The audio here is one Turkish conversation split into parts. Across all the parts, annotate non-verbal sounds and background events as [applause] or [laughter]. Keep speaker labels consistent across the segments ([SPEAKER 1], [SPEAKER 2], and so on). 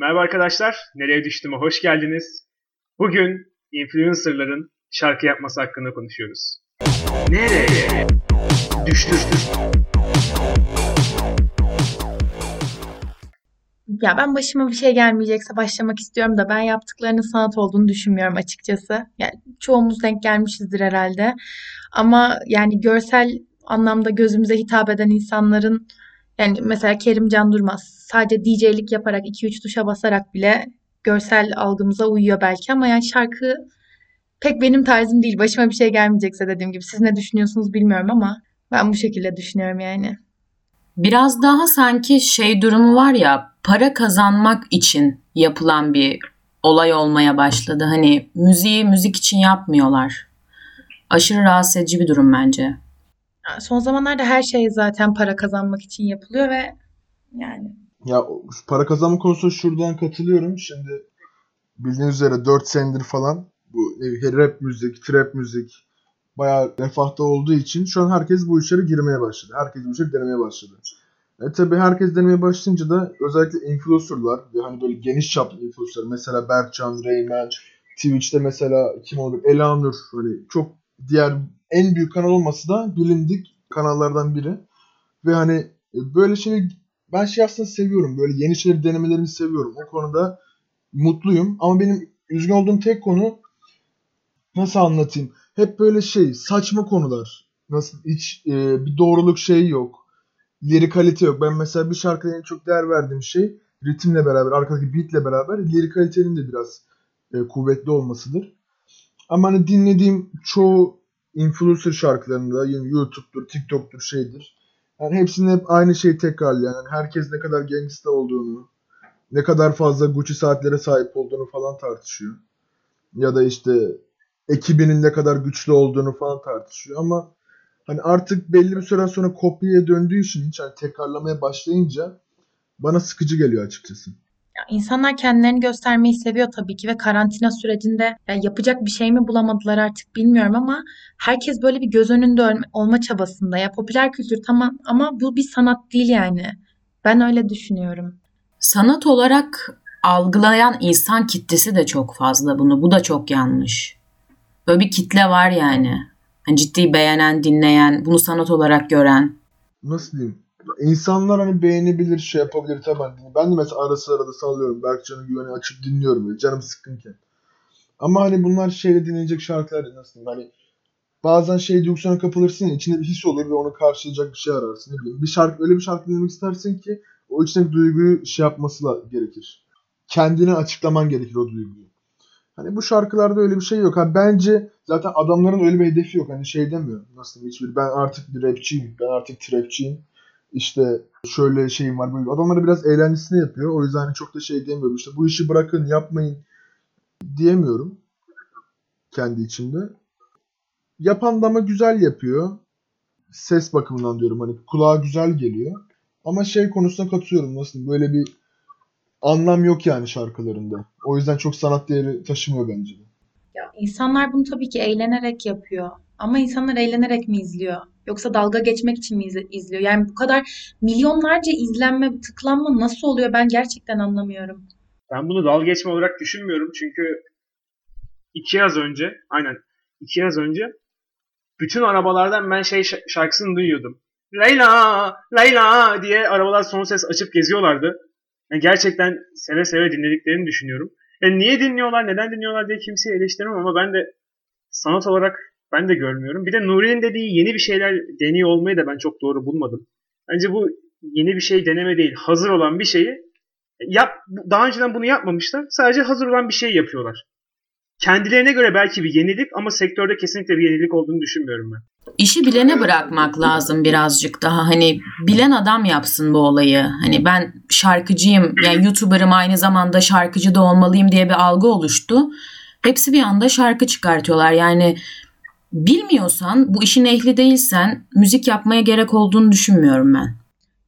[SPEAKER 1] Merhaba arkadaşlar, Nereye Düştüm'e hoş geldiniz. Bugün influencerların şarkı yapması hakkında konuşuyoruz. Nereye düştüm?
[SPEAKER 2] Ya ben başıma bir şey gelmeyecekse başlamak istiyorum da ben yaptıklarının sanat olduğunu düşünmüyorum açıkçası. Yani çoğumuz denk gelmişizdir herhalde. Ama yani görsel anlamda gözümüze hitap eden insanların yani mesela Kerimcan Durmaz sadece DJ'lik yaparak 2-3 tuşa basarak bile görsel algımıza uyuyor belki ama yani şarkı pek benim tarzım değil. Başıma bir şey gelmeyecekse dediğim gibi. Siz ne düşünüyorsunuz bilmiyorum ama ben bu şekilde düşünüyorum yani.
[SPEAKER 3] Biraz daha sanki şey durumu var ya para kazanmak için yapılan bir olay olmaya başladı. Hani müziği müzik için yapmıyorlar. Aşırı rahatsız edici bir durum bence.
[SPEAKER 2] Son zamanlarda her şey zaten para kazanmak için yapılıyor ve yani.
[SPEAKER 4] Ya para kazanma konusunda şuradan katılıyorum. Şimdi bildiğiniz üzere 4 senedir falan bu rap müzik, trap müzik bayağı refahta olduğu için şu an herkes bu işlere girmeye başladı. Herkes bu işleri denemeye başladı. E tabi herkes denemeye başlayınca da özellikle influencerlar ve hani böyle geniş çaplı influencer mesela Berkcan, Reymen, Twitch'te mesela kim olur? Elanur hani çok diğer en büyük kanal olması da bilindik kanallardan biri. Ve hani e, böyle şey ben şey aslında seviyorum. Böyle yeni şeyleri denemelerini seviyorum. O konuda mutluyum. Ama benim üzgün olduğum tek konu nasıl anlatayım? Hep böyle şey saçma konular. Nasıl hiç e, bir doğruluk şeyi yok. Lirikalite yok. Ben mesela bir şarkıda en çok değer verdiğim şey ritimle beraber, arkadaki beatle beraber lirikalitenin de biraz e, kuvvetli olmasıdır. Ama hani dinlediğim çoğu influencer şarkılarında yani YouTube'dur, TikTok'tur şeydir. Yani hepsinde hep aynı şeyi tekrarlayan. Yani herkes ne kadar gangsta olduğunu, ne kadar fazla Gucci saatlere sahip olduğunu falan tartışıyor. Ya da işte ekibinin ne kadar güçlü olduğunu falan tartışıyor ama hani artık belli bir süre sonra kopyaya döndüğü için hiç hani tekrarlamaya başlayınca bana sıkıcı geliyor açıkçası.
[SPEAKER 2] Ya insanlar kendilerini göstermeyi seviyor tabii ki ve karantina sürecinde ya yapacak bir şey mi bulamadılar artık bilmiyorum ama herkes böyle bir göz önünde olma çabasında. Ya popüler kültür tamam ama bu bir sanat değil yani. Ben öyle düşünüyorum.
[SPEAKER 3] Sanat olarak algılayan insan kitlesi de çok fazla bunu. Bu da çok yanlış. Böyle bir kitle var yani. yani ciddi beğenen, dinleyen, bunu sanat olarak gören.
[SPEAKER 4] Nasıl diyeyim? İnsanlar hani beğenebilir, şey yapabilir tabii. Hani ben de mesela ara sıra da sallıyorum. Berkcan'ın güveni açıp dinliyorum böyle canım sıkkınken. Ama hani bunlar şeyle dinleyecek şarkılar nasıl diyeyim hani bazen şey duygusuna kapılırsın içinde bir his olur ve onu karşılayacak bir şey ararsın. Ne bileyim bir şarkı öyle bir şarkı dinlemek istersin ki o içindeki duyguyu şey yapması gerekir. Kendine açıklaman gerekir o duyguyu. Hani bu şarkılarda öyle bir şey yok. Ha bence zaten adamların öyle bir hedefi yok. Hani şey demiyor. Nasıl hiçbir ben artık bir rapçiyim. Ben artık trapçiyim. İşte şöyle şeyim var böyle. Adamları biraz eğlencesine yapıyor. O yüzden hani çok da şey demiyorum. İşte bu işi bırakın yapmayın diyemiyorum. Kendi içimde. Yapan da ama güzel yapıyor. Ses bakımından diyorum hani kulağa güzel geliyor. Ama şey konusunda katıyorum nasıl böyle bir anlam yok yani şarkılarında. O yüzden çok sanat değeri taşımıyor bence.
[SPEAKER 2] Ya insanlar bunu tabii ki eğlenerek yapıyor. Ama insanlar eğlenerek mi izliyor? Yoksa dalga geçmek için mi izliyor? Yani bu kadar milyonlarca izlenme, tıklanma nasıl oluyor ben gerçekten anlamıyorum.
[SPEAKER 1] Ben bunu dalga geçme olarak düşünmüyorum çünkü iki yaz önce, aynen iki yaz önce bütün arabalardan ben şey şarkısını duyuyordum. Layla, Layla diye arabalar son ses açıp geziyorlardı. Yani gerçekten seve seve dinlediklerini düşünüyorum. Yani niye dinliyorlar, neden dinliyorlar diye kimseyi eleştirmem ama ben de sanat olarak ben de görmüyorum. Bir de Nuri'nin dediği yeni bir şeyler deniyor olmayı da ben çok doğru bulmadım. Bence bu yeni bir şey deneme değil. Hazır olan bir şeyi yap daha önceden bunu yapmamışlar. Sadece hazır olan bir şey yapıyorlar. Kendilerine göre belki bir yenilik ama sektörde kesinlikle bir yenilik olduğunu düşünmüyorum ben.
[SPEAKER 3] İşi bilene bırakmak lazım birazcık daha. Hani bilen adam yapsın bu olayı. Hani ben şarkıcıyım, yani YouTuber'ım aynı zamanda şarkıcı da olmalıyım diye bir algı oluştu. Hepsi bir anda şarkı çıkartıyorlar. Yani bilmiyorsan, bu işin ehli değilsen müzik yapmaya gerek olduğunu düşünmüyorum ben.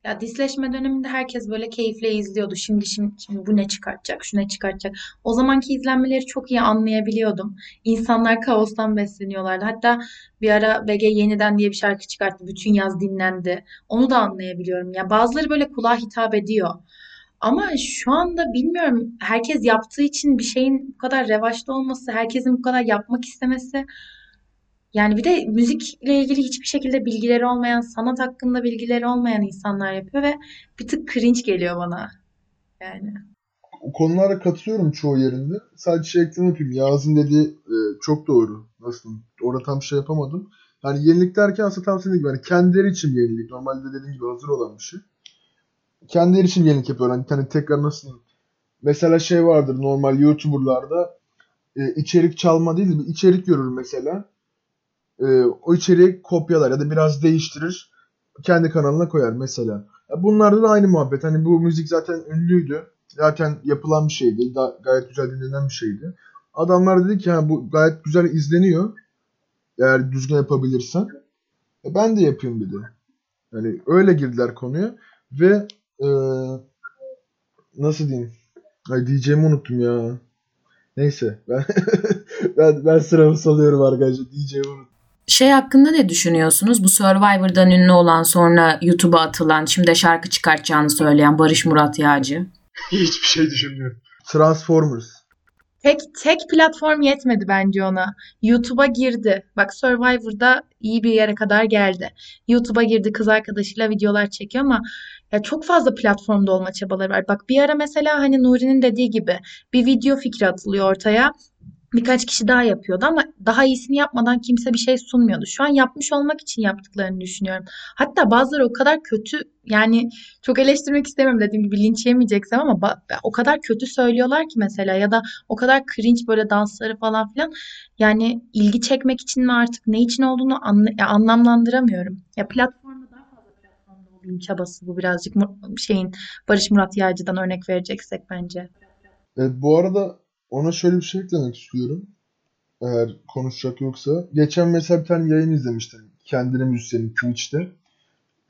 [SPEAKER 2] Ya disleşme döneminde herkes böyle keyifle izliyordu. Şimdi, şimdi şimdi bu ne çıkartacak, şu ne çıkartacak. O zamanki izlenmeleri çok iyi anlayabiliyordum. İnsanlar kaostan besleniyorlardı. Hatta bir ara BG Yeniden diye bir şarkı çıkarttı. Bütün yaz dinlendi. Onu da anlayabiliyorum. Ya bazıları böyle kulağa hitap ediyor. Ama şu anda bilmiyorum herkes yaptığı için bir şeyin bu kadar revaçta olması, herkesin bu kadar yapmak istemesi. Yani bir de müzikle ilgili hiçbir şekilde bilgileri olmayan, sanat hakkında bilgileri olmayan insanlar yapıyor ve bir tık cringe geliyor bana. Yani.
[SPEAKER 4] O konulara katılıyorum çoğu yerinde. Sadece şey ekleme yapayım. Yağız'ın dediği e, çok doğru. Nasıl? Orada tam şey yapamadım. Hani yenilik derken aslında tam senin gibi. Hani kendileri için yenilik. Normalde dediğin gibi hazır olan bir şey. Kendileri için yenilik yapıyorlar. Hani, hani tekrar nasıl? Mesela şey vardır normal YouTuber'larda e, içerik çalma değil de içerik görür mesela. E, o içeriği kopyalar ya da biraz değiştirir. Kendi kanalına koyar mesela. Ya bunlarda da aynı muhabbet. Hani bu müzik zaten ünlüydü. Zaten yapılan bir şeydi. Da, gayet güzel dinlenen bir şeydi. Adamlar dedi ki ha, bu gayet güzel izleniyor. Eğer düzgün yapabilirsen. E, ben de yapayım dedi. Yani öyle girdiler konuya. Ve e, nasıl diyeyim? Ay diyeceğimi unuttum ya. Neyse. Ben [laughs] ben, ben sıramı salıyorum arkadaşlar. Diyeceğimi unuttum.
[SPEAKER 3] Şey hakkında ne düşünüyorsunuz? Bu Survivor'dan ünlü olan sonra YouTube'a atılan, şimdi şarkı çıkartacağını söyleyen Barış Murat Yağcı. [laughs]
[SPEAKER 1] Hiçbir şey düşünmüyorum.
[SPEAKER 4] Transformers.
[SPEAKER 2] Tek tek platform yetmedi bence ona. YouTube'a girdi. Bak Survivor'da iyi bir yere kadar geldi. YouTube'a girdi kız arkadaşıyla videolar çekiyor ama ya çok fazla platformda olma çabaları var. Bak bir ara mesela hani Nuri'nin dediği gibi bir video fikri atılıyor ortaya birkaç kişi daha yapıyordu ama daha iyisini yapmadan kimse bir şey sunmuyordu. Şu an yapmış olmak için yaptıklarını düşünüyorum. Hatta bazıları o kadar kötü yani çok eleştirmek istemiyorum dediğim gibi linç yemeyeceksem ama o kadar kötü söylüyorlar ki mesela ya da o kadar cringe böyle dansları falan filan yani ilgi çekmek için mi artık ne için olduğunu anla, anlamlandıramıyorum. Ya platformda daha fazla platformda olayım çabası bu birazcık şeyin Barış Murat Yağcı'dan örnek vereceksek bence.
[SPEAKER 4] Evet, bu arada ona şöyle bir şey eklemek istiyorum. Eğer konuşacak yoksa. Geçen mesela bir tane yayın izlemiştim. Kendine müzisyenin Twitch'te.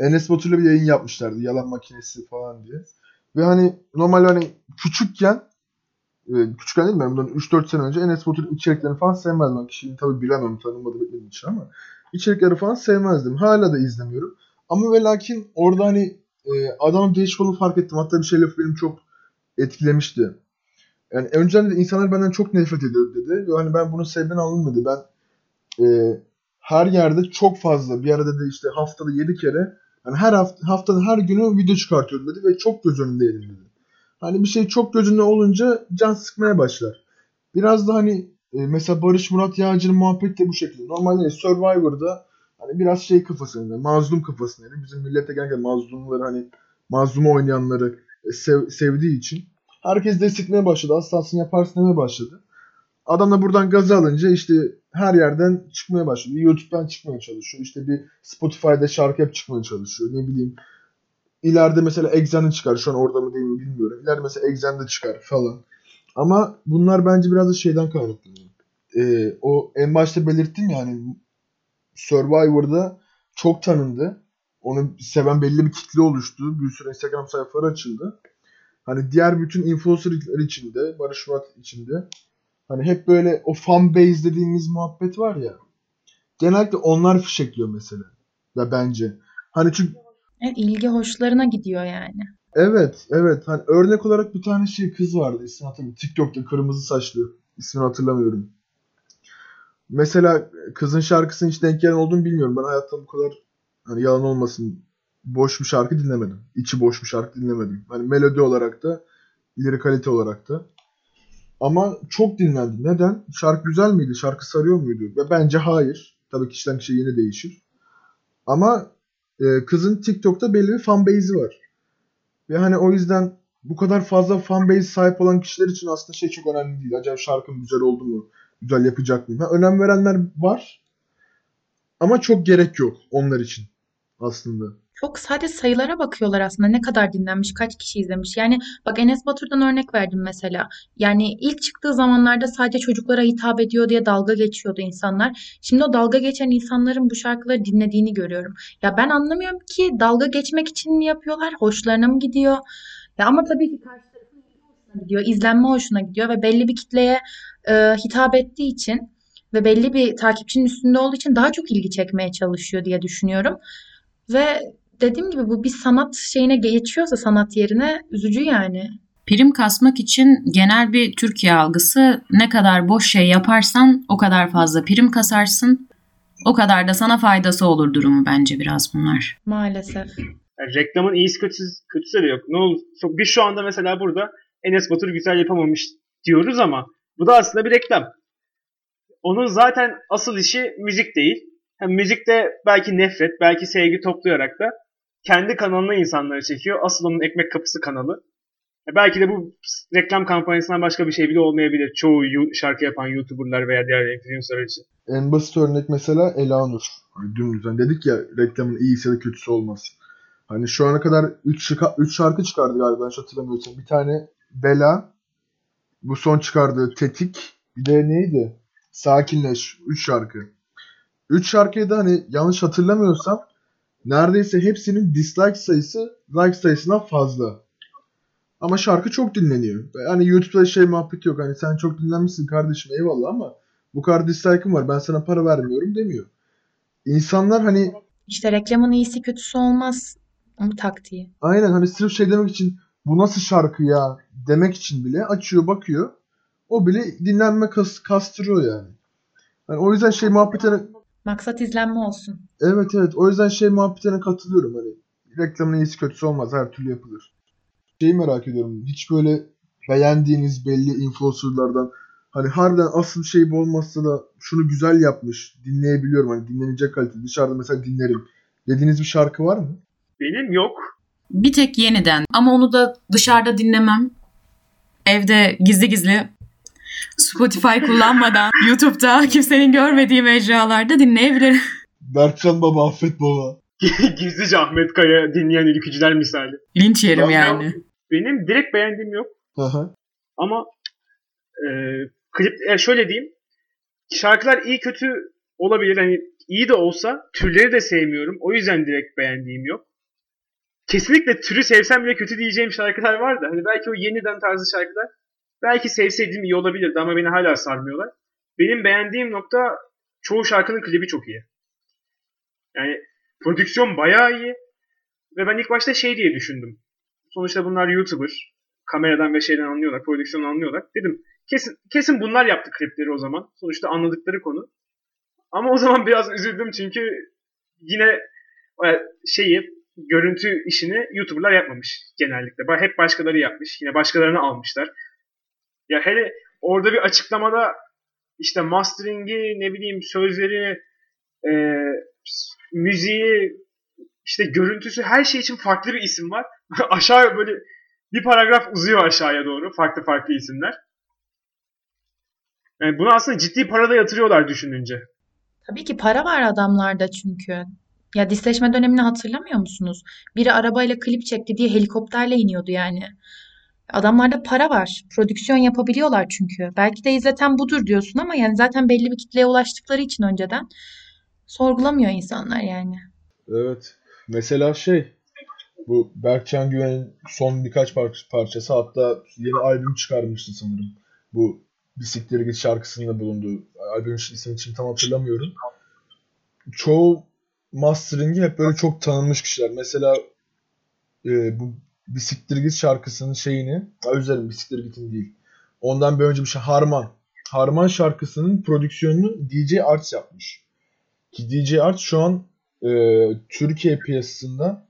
[SPEAKER 4] Enes Batur'la bir yayın yapmışlardı. Yalan makinesi falan diye. Ve hani normal hani küçükken e, küçükken değil mi? Bundan 3-4 sene önce Enes Batur'un içeriklerini falan sevmezdim. Ben kişiliğini tabii bilemem tanımadım etmediğim için ama içerikleri falan sevmezdim. Hala da izlemiyorum. Ama ve lakin orada hani e, adamın değişik olduğunu fark ettim. Hatta bir şey lafı benim çok etkilemişti. Yani önceden de insanlar benden çok nefret ediyor dedi. Ve hani ben bunu sevden aldım dedi. Ben e, her yerde çok fazla bir arada da işte haftada 7 kere yani her hafta haftanın her günü video çıkartıyordum dedi ve çok göz önündeydim dedi. Hani bir şey çok göz önünde olunca can sıkmaya başlar. Biraz da hani e, mesela Barış Murat Yağcı'nın muhabbeti de bu şekilde. Normalde Survivor'da hani biraz şey kafasında, mazlum kafasında. Bizim millete genelde mazlumları hani mazlumu oynayanları e, sev, sevdiği için Herkes desteklemeye başladı. Aslansın yaparsın demeye başladı. Adam da buradan gazı alınca işte her yerden çıkmaya başladı. YouTube'dan çıkmaya çalışıyor. İşte bir Spotify'da şarkı hep çıkmaya çalışıyor. Ne bileyim. İleride mesela Exen'i çıkar. Şu an orada mı değil mi bilmiyorum. İleride mesela Exen'de çıkar falan. Ama bunlar bence biraz da şeyden kaynaklanıyor. Ee, o en başta belirttim ya hani Survivor'da çok tanındı. Onu seven belli bir kitle oluştu. Bir sürü Instagram sayfaları açıldı. Hani diğer bütün influencer'lar içinde, Barış Murat içinde hani hep böyle o fan base dediğimiz muhabbet var ya. Genellikle onlar fişekliyor mesela. Ve bence. Hani çünkü
[SPEAKER 2] Evet, ilgi hoşlarına gidiyor yani.
[SPEAKER 4] Evet, evet. Hani örnek olarak bir tane şey kız vardı ismini hatırlamıyorum. TikTok'ta kırmızı saçlı. İsmini hatırlamıyorum. Mesela kızın şarkısının hiç denk gelen olduğunu bilmiyorum. Ben hayatımda bu kadar hani yalan olmasın boş bir şarkı dinlemedim. İçi boş bir şarkı dinlemedim. Hani melodi olarak da ileri kalite olarak da. Ama çok dinlendi. Neden? Şarkı güzel miydi? Şarkı sarıyor muydu? Ve bence hayır. Tabii kişiden kişiye yine değişir. Ama e, kızın TikTok'ta belli bir fan base'i var. Ve hani o yüzden bu kadar fazla fan base sahip olan kişiler için aslında şey çok önemli değil. Acaba şarkım güzel oldu mu? Güzel yapacak mıyım? Ha, önem verenler var. Ama çok gerek yok onlar için aslında.
[SPEAKER 2] Çok sadece sayılara bakıyorlar aslında. Ne kadar dinlenmiş, kaç kişi izlemiş. Yani bak Enes Batur'dan örnek verdim mesela. Yani ilk çıktığı zamanlarda sadece çocuklara hitap ediyor diye dalga geçiyordu insanlar. Şimdi o dalga geçen insanların bu şarkıları dinlediğini görüyorum. Ya ben anlamıyorum ki dalga geçmek için mi yapıyorlar? Hoşlarına mı gidiyor? Ya ama tabii ki karşı tarafın gidiyor. izlenme hoşuna gidiyor ve belli bir kitleye e, hitap ettiği için ve belli bir takipçinin üstünde olduğu için daha çok ilgi çekmeye çalışıyor diye düşünüyorum. Ve dediğim gibi bu bir sanat şeyine geçiyorsa sanat yerine üzücü yani.
[SPEAKER 3] Prim kasmak için genel bir Türkiye algısı ne kadar boş şey yaparsan o kadar fazla prim kasarsın. O kadar da sana faydası olur durumu bence biraz bunlar.
[SPEAKER 2] Maalesef.
[SPEAKER 1] Yani reklamın iyisi kötüsü, kötüsü de yok. Ne olur? Biz şu anda mesela burada Enes Batur güzel yapamamış diyoruz ama bu da aslında bir reklam. Onun zaten asıl işi müzik değil. Hem müzikte belki nefret, belki sevgi toplayarak da kendi kanalına insanları çekiyor. Asıl onun ekmek kapısı kanalı. E belki de bu reklam kampanyasından başka bir şey bile olmayabilir. Çoğu şarkı yapan YouTuber'lar veya diğer influencer'lar için.
[SPEAKER 4] En basit örnek mesela Elanur. Dümdüz hani dedik ya reklamın iyisi da kötüsü olmaz. Hani şu ana kadar 3 3 şarkı çıkardı galiba ben hatırlamıyorsam. Bir tane Bela, bu son çıkardığı Tetik, bir de neydi? Sakinleş. 3 şarkı. 3 şarkıyı da hani yanlış hatırlamıyorsam neredeyse hepsinin dislike sayısı like sayısından fazla. Ama şarkı çok dinleniyor. Hani YouTube'da şey muhabbet yok. Hani sen çok dinlenmişsin kardeşim eyvallah ama bu kadar dislike'ım var ben sana para vermiyorum demiyor. İnsanlar hani
[SPEAKER 2] işte reklamın iyisi kötüsü olmaz bu taktiği.
[SPEAKER 4] Aynen hani sırf şey demek için bu nasıl şarkı ya demek için bile açıyor bakıyor. O bile dinlenme kas, kastırıyor yani. yani. O yüzden şey muhabbetine...
[SPEAKER 2] Maksat izlenme olsun.
[SPEAKER 4] Evet evet o yüzden şey muhabbetine katılıyorum. Hani reklamın iyisi kötüsü olmaz her türlü yapılır. Şeyi merak ediyorum. Hiç böyle beğendiğiniz belli influencerlardan hani harbiden asıl şey bu olmazsa da şunu güzel yapmış dinleyebiliyorum. Hani dinlenecek kalite. Dışarıda mesela dinlerim. Dediğiniz bir şarkı var mı?
[SPEAKER 1] Benim yok.
[SPEAKER 3] Bir tek yeniden ama onu da dışarıda dinlemem. Evde gizli gizli Spotify kullanmadan [laughs] YouTube'da kimsenin görmediği mecralarda dinleyebilirim.
[SPEAKER 4] Berkcan baba affet baba. [laughs]
[SPEAKER 1] Gizlice Ahmet Kaya dinleyen ülkücüler misali.
[SPEAKER 3] Linç yerim yani.
[SPEAKER 1] Benim direkt beğendiğim yok.
[SPEAKER 4] Aha.
[SPEAKER 1] Ama e, klip e, şöyle diyeyim. Şarkılar iyi kötü olabilir. Hani iyi de olsa türleri de sevmiyorum. O yüzden direkt beğendiğim yok. Kesinlikle türü sevsem bile kötü diyeceğim şarkılar var da. Hani belki o yeniden tarzı şarkılar belki sevseydim iyi olabilirdi ama beni hala sarmıyorlar. Benim beğendiğim nokta çoğu şarkının klibi çok iyi. Yani prodüksiyon bayağı iyi. Ve ben ilk başta şey diye düşündüm. Sonuçta bunlar YouTuber. Kameradan ve şeyden anlıyorlar, prodüksiyonu anlıyorlar. Dedim kesin kesin bunlar yaptı klipleri o zaman. Sonuçta anladıkları konu. Ama o zaman biraz üzüldüm çünkü yine şeyi görüntü işini YouTuber'lar yapmamış genellikle. Hep başkaları yapmış. Yine başkalarını almışlar. Ya hele orada bir açıklamada işte mastering'i ne bileyim sözleri e, müziği işte görüntüsü her şey için farklı bir isim var. [laughs] Aşağı böyle bir paragraf uzuyor aşağıya doğru farklı farklı isimler. Yani bunu aslında ciddi para da yatırıyorlar düşününce.
[SPEAKER 2] Tabii ki para var adamlarda çünkü. Ya disleşme dönemini hatırlamıyor musunuz? Biri arabayla klip çekti diye helikopterle iniyordu yani. Adamlarda para var. Prodüksiyon yapabiliyorlar çünkü. Belki de izleten budur diyorsun ama yani zaten belli bir kitleye ulaştıkları için önceden sorgulamıyor insanlar yani.
[SPEAKER 4] Evet. Mesela şey bu Berkcan Güven'in son birkaç par- parçası hatta yeni albüm çıkarmıştı sanırım. Bu Bisikleri Git şarkısında bulunduğu albümün ismini için tam hatırlamıyorum. Çoğu mastering'i hep böyle çok tanınmış kişiler. Mesela e, bu Bisiktir Git şarkısının şeyini, özlerim Bisiktir Git'in değil. Ondan bir önce bir şey Harman. Harman şarkısının prodüksiyonunu DJ Arts yapmış. Ki DJ Arts şu an e, Türkiye piyasasında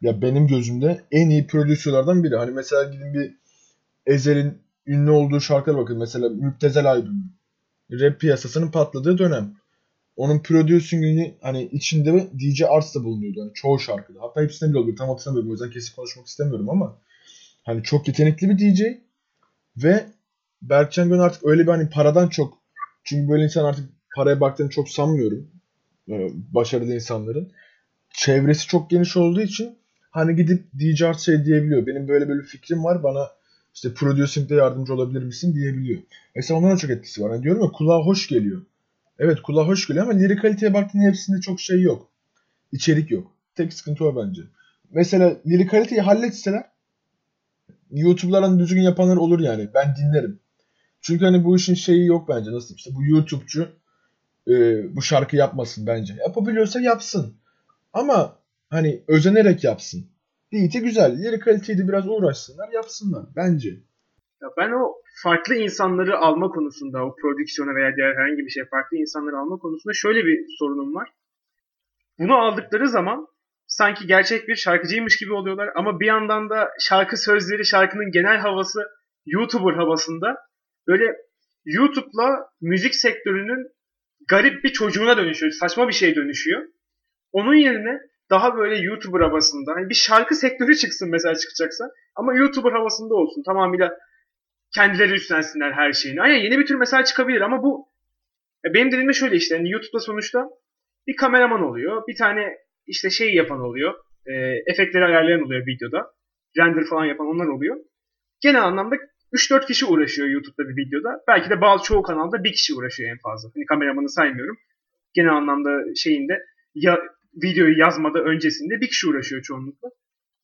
[SPEAKER 4] ya benim gözümde en iyi prodüktörlerden biri. Hani mesela gidin bir Ezel'in ünlü olduğu şarkılara bakın. Mesela Müptezel albümü. Rap piyasasının patladığı dönem. Onun producing'ini hani içinde DJ Arts da bulunuyordu. Hani çoğu şarkıda. Hatta hepsinde bile oluyor. Tam hatırlamıyorum. O yüzden kesin konuşmak istemiyorum ama hani çok yetenekli bir DJ ve Berkcan Gön artık öyle bir hani paradan çok çünkü böyle insan artık paraya baktığını çok sanmıyorum. Ee, başarılı insanların. Çevresi çok geniş olduğu için hani gidip DJ Arts şey diyebiliyor. Benim böyle böyle fikrim var. Bana işte producing'de yardımcı olabilir misin diyebiliyor. Mesela onların çok etkisi var. Hani diyorum ya kulağa hoş geliyor. Evet kulağa hoş geliyor ama lirik kaliteye baktığında hepsinde çok şey yok. İçerik yok. Tek sıkıntı o bence. Mesela lirik kaliteyi halletseler YouTube'ların düzgün yapanlar olur yani. Ben dinlerim. Çünkü hani bu işin şeyi yok bence. Nasıl işte bu YouTube'cu e, bu şarkı yapmasın bence. Yapabiliyorsa yapsın. Ama Hani özenerek yapsın. Beat'i güzel. Yeri kaliteydi biraz uğraşsınlar yapsınlar bence.
[SPEAKER 1] Ya ben o farklı insanları alma konusunda, o prodüksiyona veya diğer herhangi bir şey farklı insanları alma konusunda şöyle bir sorunum var. Bunu aldıkları zaman sanki gerçek bir şarkıcıymış gibi oluyorlar ama bir yandan da şarkı sözleri, şarkının genel havası YouTuber havasında böyle YouTube'la müzik sektörünün garip bir çocuğuna dönüşüyor. Saçma bir şey dönüşüyor. Onun yerine daha böyle YouTuber havasında. Hani bir şarkı sektörü çıksın mesela çıkacaksa. Ama YouTuber havasında olsun. Tamamıyla kendileri üstlensinler her şeyini. Aynen yeni bir tür mesela çıkabilir ama bu benim dediğimde şöyle işte hani YouTube'da sonuçta bir kameraman oluyor. Bir tane işte şey yapan oluyor. E, efektleri ayarlayan oluyor videoda. Render falan yapan onlar oluyor. Genel anlamda 3-4 kişi uğraşıyor YouTube'da bir videoda. Belki de bazı çoğu kanalda bir kişi uğraşıyor en fazla. Hani kameramanı saymıyorum. Genel anlamda şeyinde ya videoyu yazmada öncesinde bir kişi uğraşıyor çoğunlukla.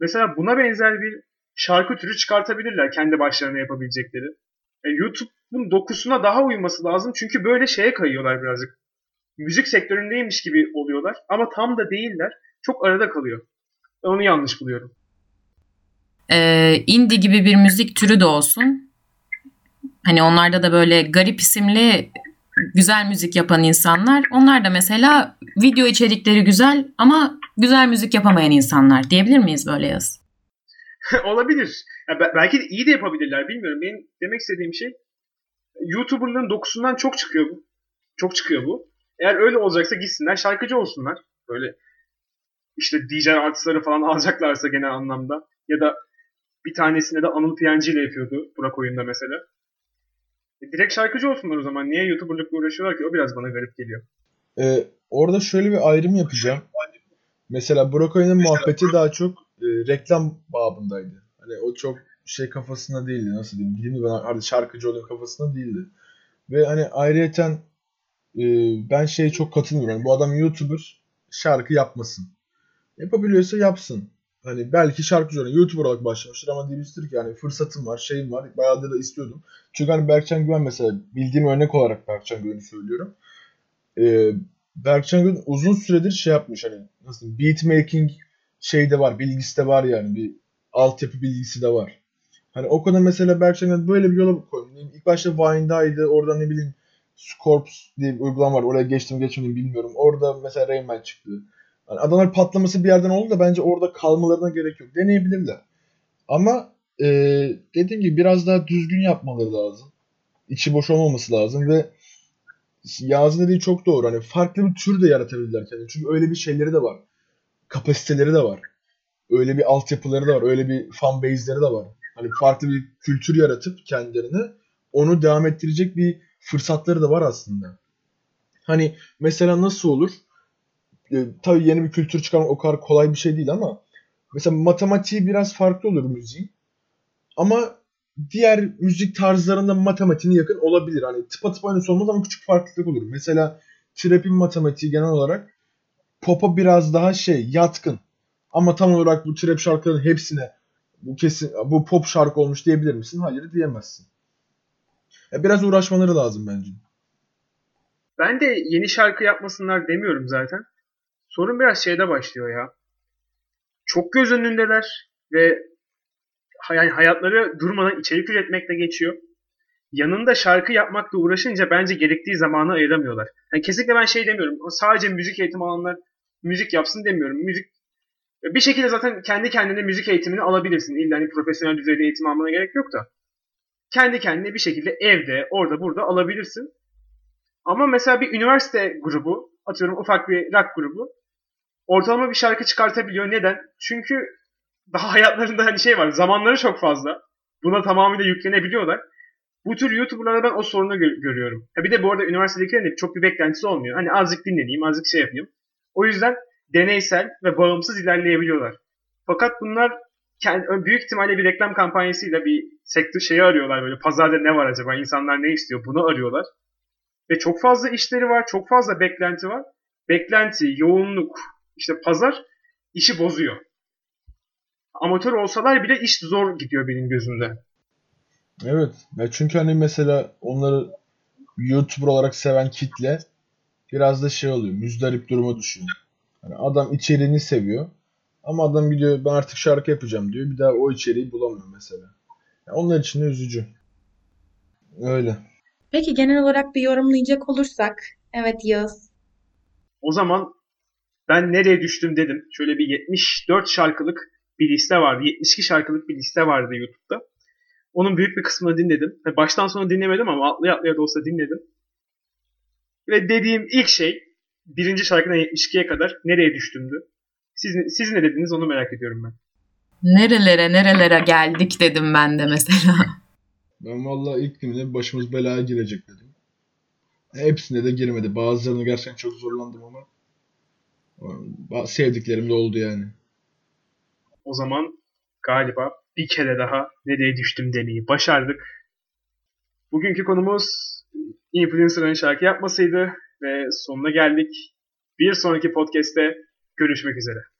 [SPEAKER 1] Mesela buna benzer bir şarkı türü çıkartabilirler kendi başlarına yapabilecekleri. E, YouTube'un dokusuna daha uyması lazım çünkü böyle şeye kayıyorlar birazcık. Müzik sektöründeymiş gibi oluyorlar ama tam da değiller. Çok arada kalıyor. Onu yanlış buluyorum.
[SPEAKER 3] Ee, indie gibi bir müzik türü de olsun. Hani onlarda da böyle garip isimli güzel müzik yapan insanlar. Onlar da mesela video içerikleri güzel ama güzel müzik yapamayan insanlar diyebilir miyiz böyle yaz? [laughs]
[SPEAKER 1] Olabilir. Ya belki de iyi de yapabilirler bilmiyorum. Benim demek istediğim şey YouTuber'ların dokusundan çok çıkıyor bu. Çok çıkıyor bu. Eğer öyle olacaksa gitsinler şarkıcı olsunlar. Böyle işte DJ artistleri falan alacaklarsa genel anlamda. Ya da bir tanesinde de Anıl Piyancı ile yapıyordu Burak oyunda mesela. E, direkt şarkıcı olsunlar o zaman. Niye YouTuber'lıkla uğraşıyorlar ki? O biraz bana garip geliyor.
[SPEAKER 4] Ee, orada şöyle bir ayrım yapacağım. Mesela Burak oyunun muhabbeti daha çok e, reklam babındaydı. Hani o çok şey kafasında değildi. Nasıl diyeyim? Gideyim ben hadi şarkıcı olayım kafasında değildi. Ve hani ayrıyeten e, ben şeye çok katılmıyorum. Yani bu adam YouTuber şarkı yapmasın. Yapabiliyorsa yapsın. Hani belki şarkıcı olarak YouTuber olarak başlamıştır ama demiştir ki yani fırsatım var, şeyim var. Bayağıdır da istiyordum. Çünkü hani Berkcan Güven mesela bildiğim örnek olarak Berkcan Güven'i söylüyorum. Ee, Berkcan Güven uzun süredir şey yapmış hani nasıl beat making şey de var, bilgisi de var yani bir altyapı bilgisi de var. Hani o kadar mesela Berkcan Güven böyle bir yola koymuş. İlk başta Vine'daydı. Orada ne bileyim Scorps diye bir uygulama var. Oraya geçtim geçmedim bilmiyorum. Orada mesela Rayman çıktı. Yani adamlar patlaması bir yerden oldu da bence orada kalmalarına gerek yok. Deneyebilirler. Ama e, dediğim gibi biraz daha düzgün yapmaları lazım. İçi boş olmaması lazım ve Yağız'ın dediği çok doğru. Hani farklı bir tür de yaratabilirler kendini. Çünkü öyle bir şeyleri de var. Kapasiteleri de var. Öyle bir altyapıları da var. Öyle bir fan base'leri de var. Hani farklı bir kültür yaratıp kendilerine onu devam ettirecek bir fırsatları da var aslında. Hani mesela nasıl olur? e, tabii yeni bir kültür çıkarmak o kadar kolay bir şey değil ama mesela matematiği biraz farklı olur müziğin. Ama diğer müzik tarzlarında matematiğine yakın olabilir. Hani tıpa tıpa aynısı olmaz ama küçük farklılık olur. Mesela trap'in matematiği genel olarak pop'a biraz daha şey yatkın. Ama tam olarak bu trap şarkıların hepsine bu kesin bu pop şarkı olmuş diyebilir misin? Hayır diyemezsin. Ya biraz uğraşmaları lazım bence.
[SPEAKER 1] Ben de yeni şarkı yapmasınlar demiyorum zaten. Sorun biraz şeyde başlıyor ya. Çok göz önündeler ve hayatları durmadan içerik üretmekle geçiyor. Yanında şarkı yapmakla uğraşınca bence gerektiği zamanı ayıramıyorlar. Yani kesinlikle ben şey demiyorum. Sadece müzik eğitimi alanlar müzik yapsın demiyorum. Müzik bir şekilde zaten kendi kendine müzik eğitimini alabilirsin. İlla hani profesyonel düzeyde eğitim almana gerek yok da. Kendi kendine bir şekilde evde, orada, burada alabilirsin. Ama mesela bir üniversite grubu, atıyorum ufak bir rock grubu ortalama bir şarkı çıkartabiliyor. Neden? Çünkü daha hayatlarında hani şey var. Zamanları çok fazla. Buna tamamıyla yüklenebiliyorlar. Bu tür YouTuber'larda ben o sorunu gö- görüyorum. Ha bir de bu arada üniversitedekilerin de çok bir beklentisi olmuyor. Hani azıcık dinleneyim, azıcık şey yapayım. O yüzden deneysel ve bağımsız ilerleyebiliyorlar. Fakat bunlar kendi, büyük ihtimalle bir reklam kampanyasıyla bir sektör şeyi arıyorlar böyle. Pazarda ne var acaba? İnsanlar ne istiyor? Bunu arıyorlar. Ve çok fazla işleri var, çok fazla beklenti var. Beklenti, yoğunluk, işte pazar işi bozuyor. Amatör olsalar bile iş zor gidiyor benim gözümde.
[SPEAKER 4] Evet. Ya çünkü hani mesela onları YouTuber olarak seven kitle biraz da şey oluyor. Müzdarip duruma düşüyor. Yani adam içeriğini seviyor. Ama adam gidiyor ben artık şarkı yapacağım diyor. Bir daha o içeriği bulamıyor mesela. Yani onlar için de üzücü. Öyle.
[SPEAKER 2] Peki genel olarak bir yorumlayacak olursak. Evet Yağız.
[SPEAKER 1] O zaman ben nereye düştüm dedim. Şöyle bir 74 şarkılık bir liste vardı. 72 şarkılık bir liste vardı YouTube'da. Onun büyük bir kısmını dinledim. Baştan sona dinlemedim ama atlaya atlaya da olsa dinledim. Ve dediğim ilk şey birinci şarkıdan 72'ye kadar nereye düştümdü. Siz, siz ne dediniz onu merak ediyorum ben.
[SPEAKER 3] Nerelere nerelere geldik dedim ben de mesela.
[SPEAKER 4] Ben vallahi ilk günde başımız belaya girecek dedim. Hepsine de girmedi. Bazılarını gerçekten çok zorlandım ama sevdiklerim de oldu yani.
[SPEAKER 1] O zaman galiba bir kere daha nereye düştüm demeyi başardık. Bugünkü konumuz influencer'ın şarkı yapmasıydı ve sonuna geldik. Bir sonraki podcast'te görüşmek üzere.